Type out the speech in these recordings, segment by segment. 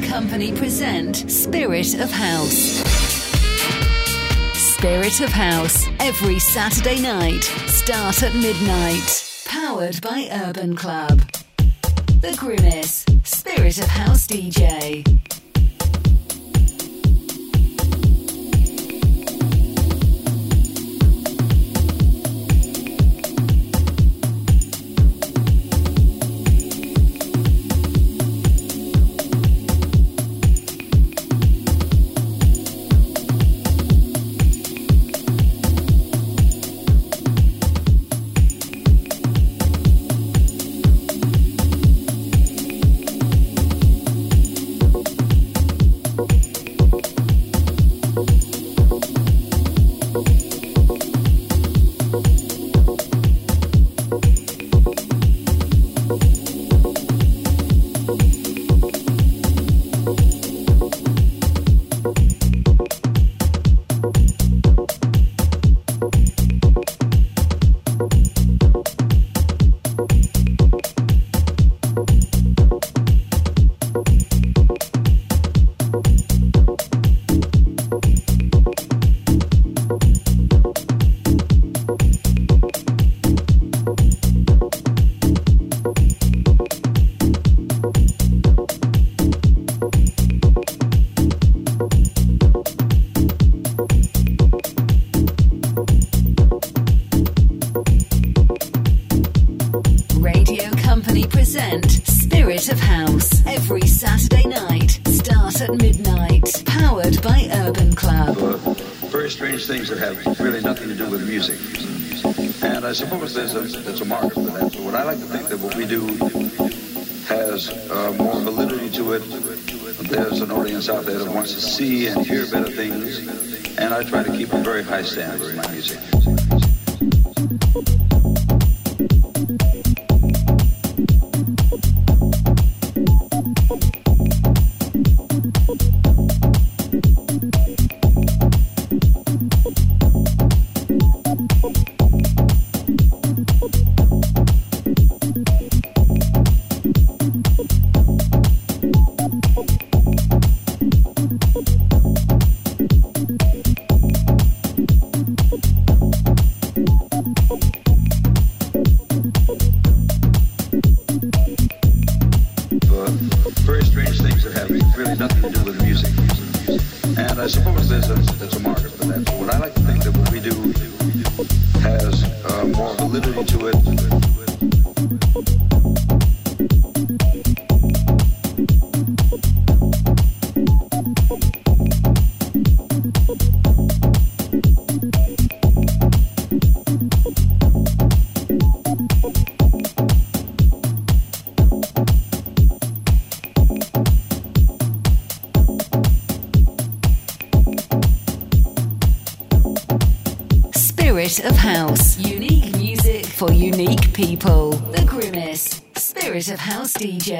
Company present Spirit of House. Spirit of House, every Saturday night, start at midnight. Powered by Urban Club. The Grimace, Spirit of House DJ. And there's a, there's a market for that. But what I like to think that what we do has uh, more validity to it. There's an audience out there that wants to see and hear better things. And I try to keep a very high standard in my music. DJ.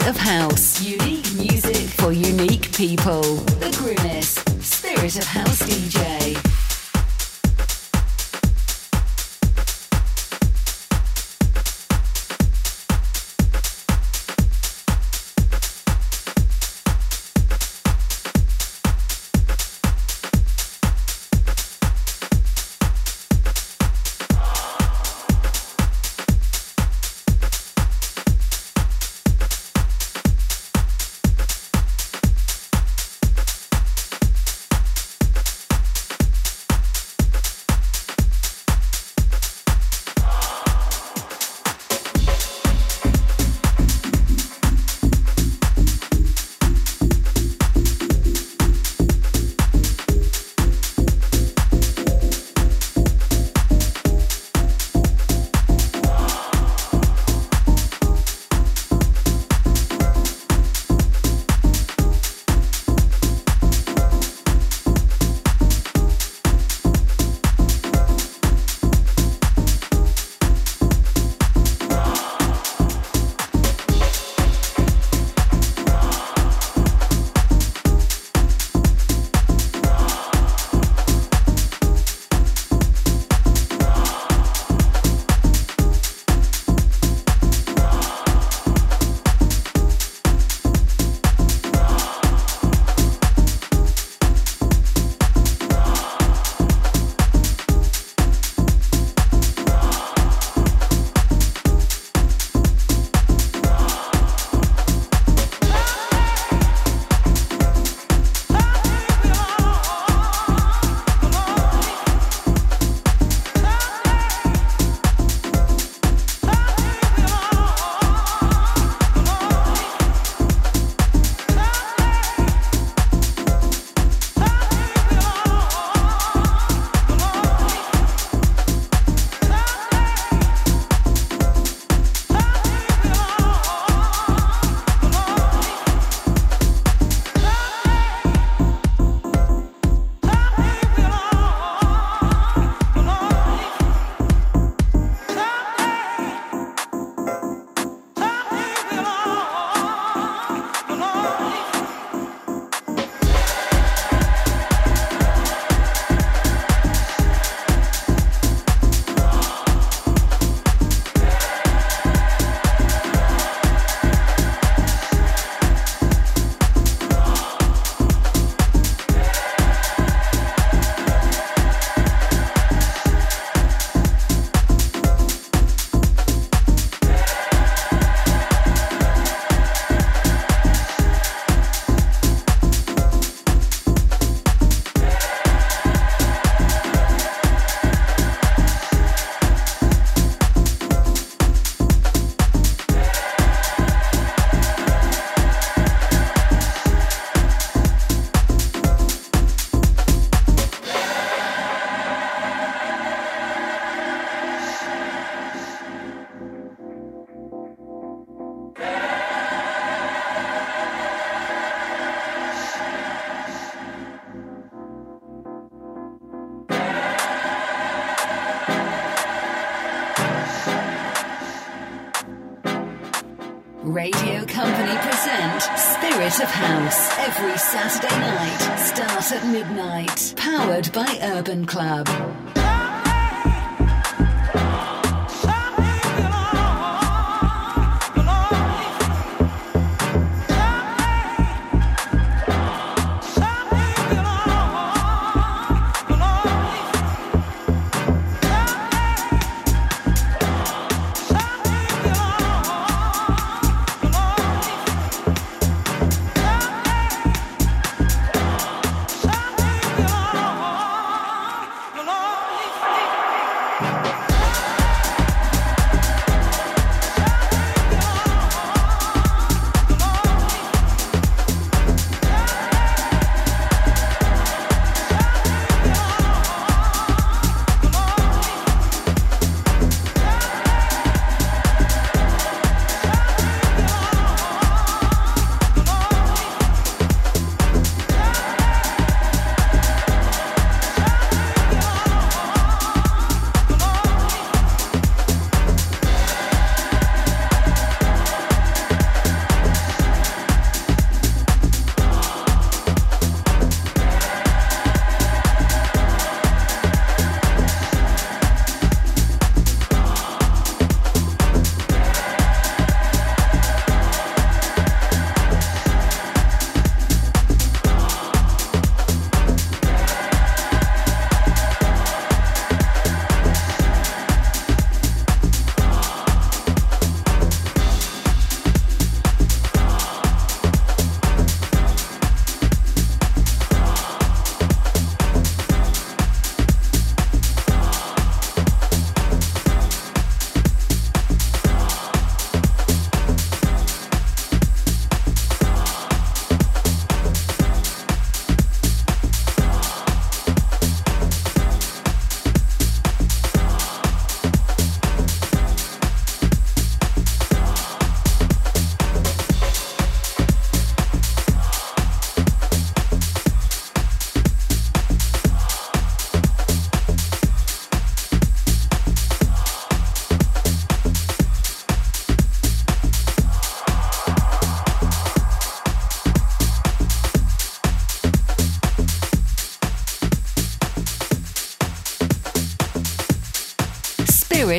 Of house. Unique music for unique people.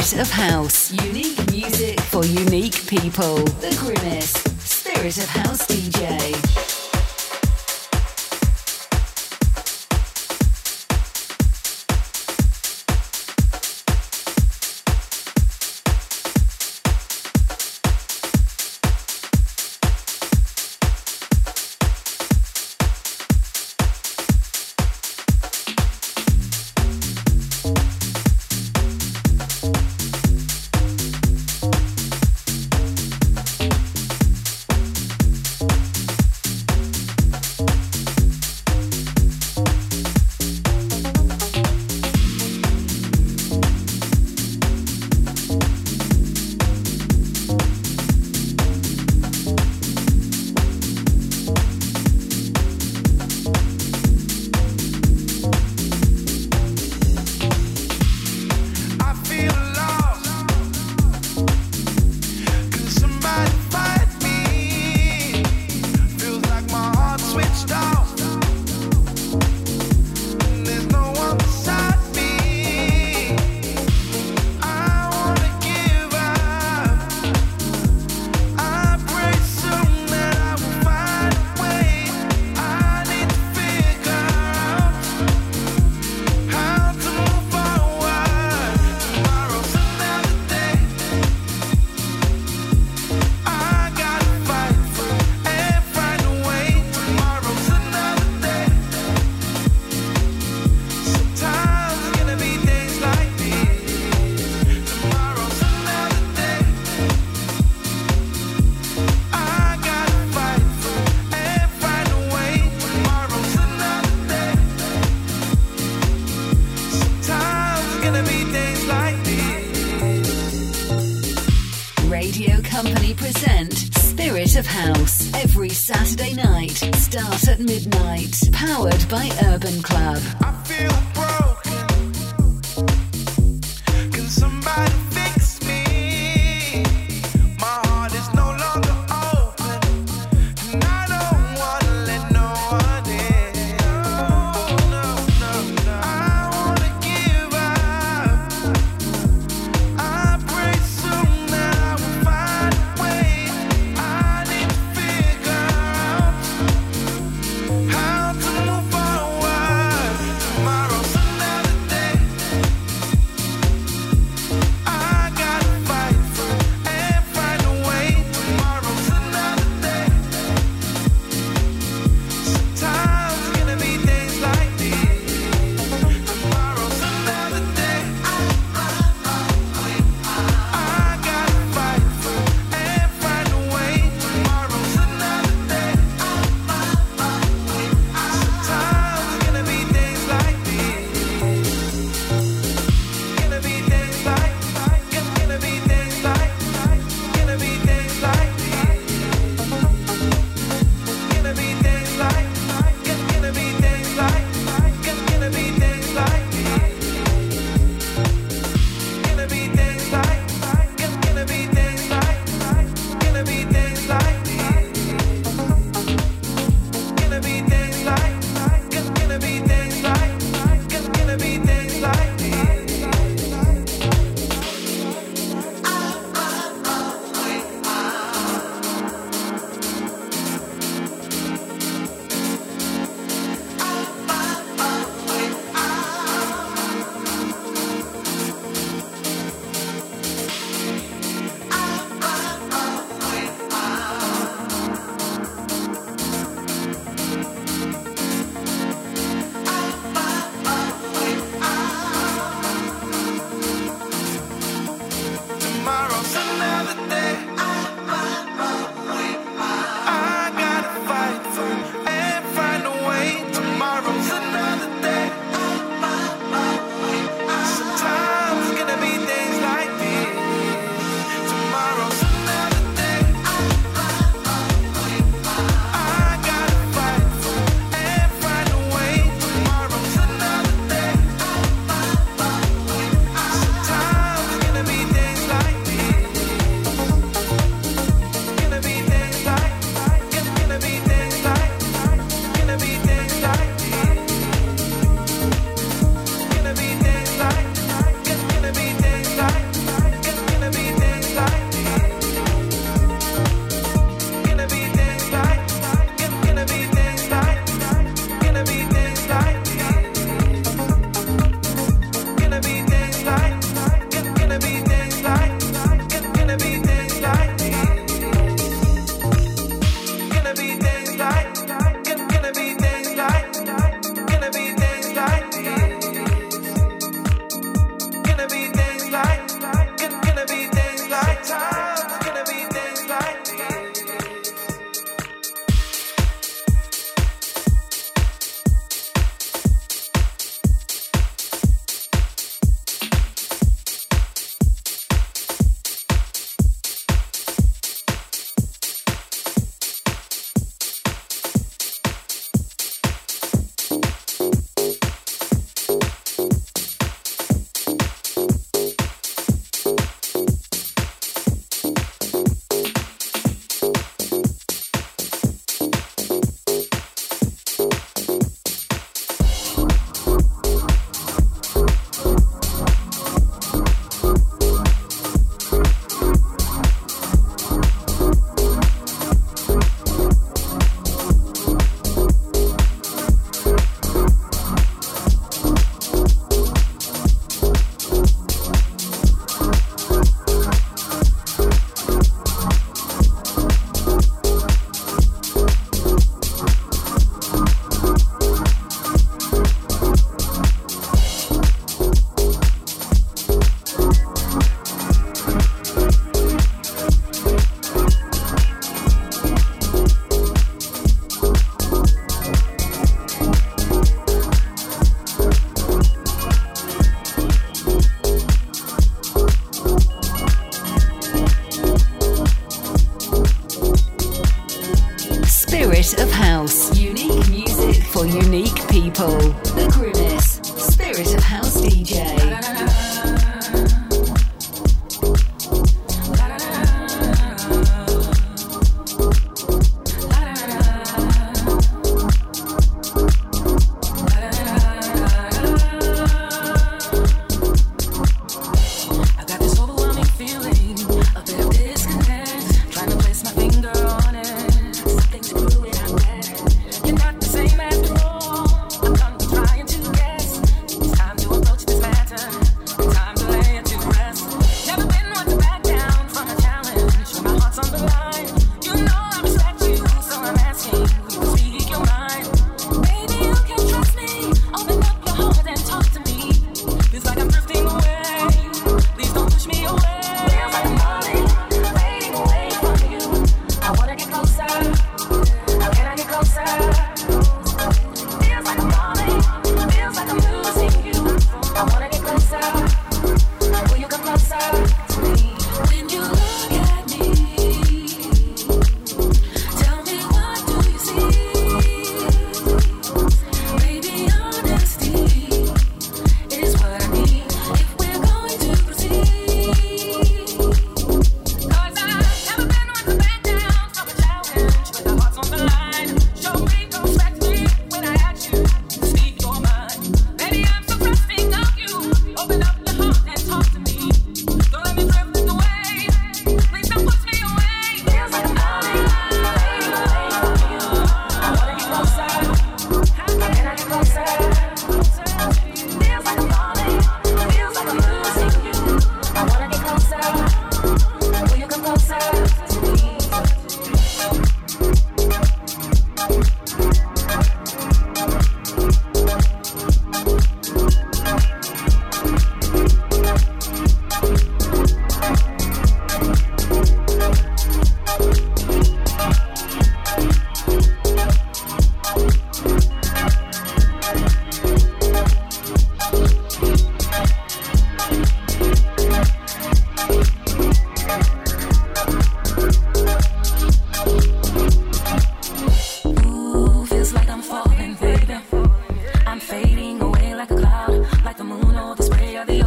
Spirit of House. Unique music for unique people. The Grimace. Spirit of House DJ. Tomorrow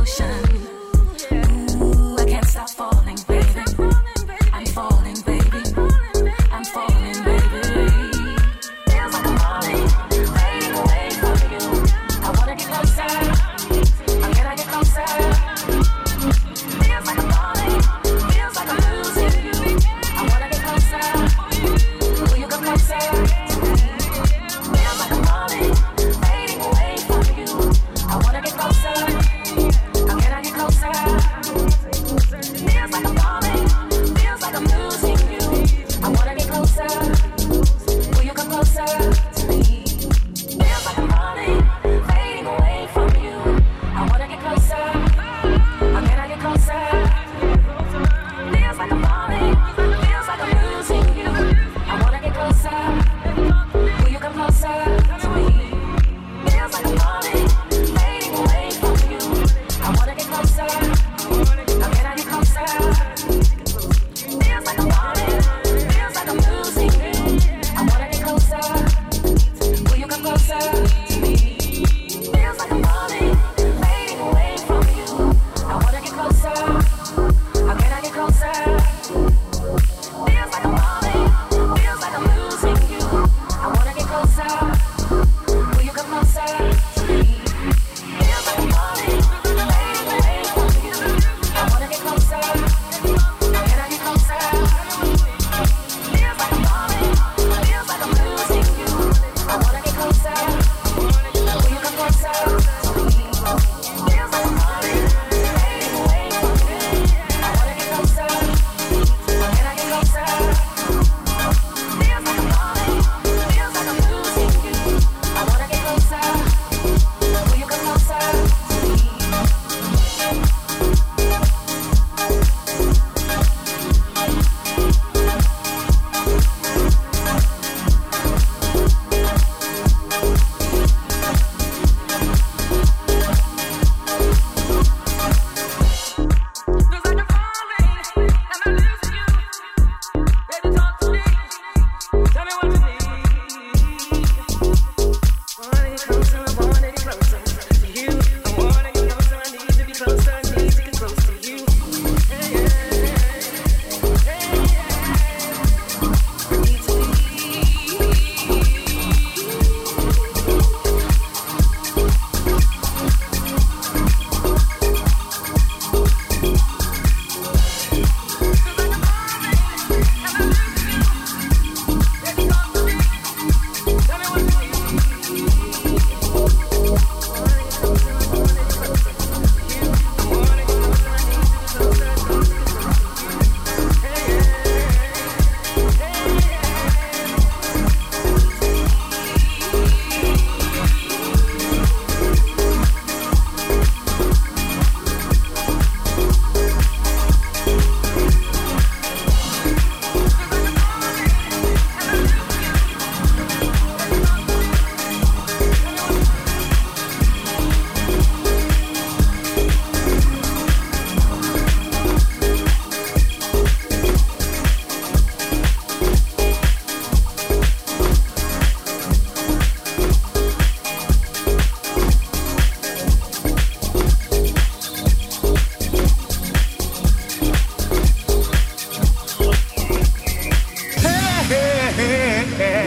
下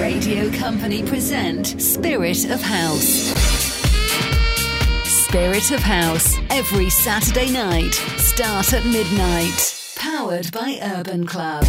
Radio Company present Spirit of House. Spirit of House, every Saturday night, start at midnight. Powered by Urban Club.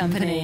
Company.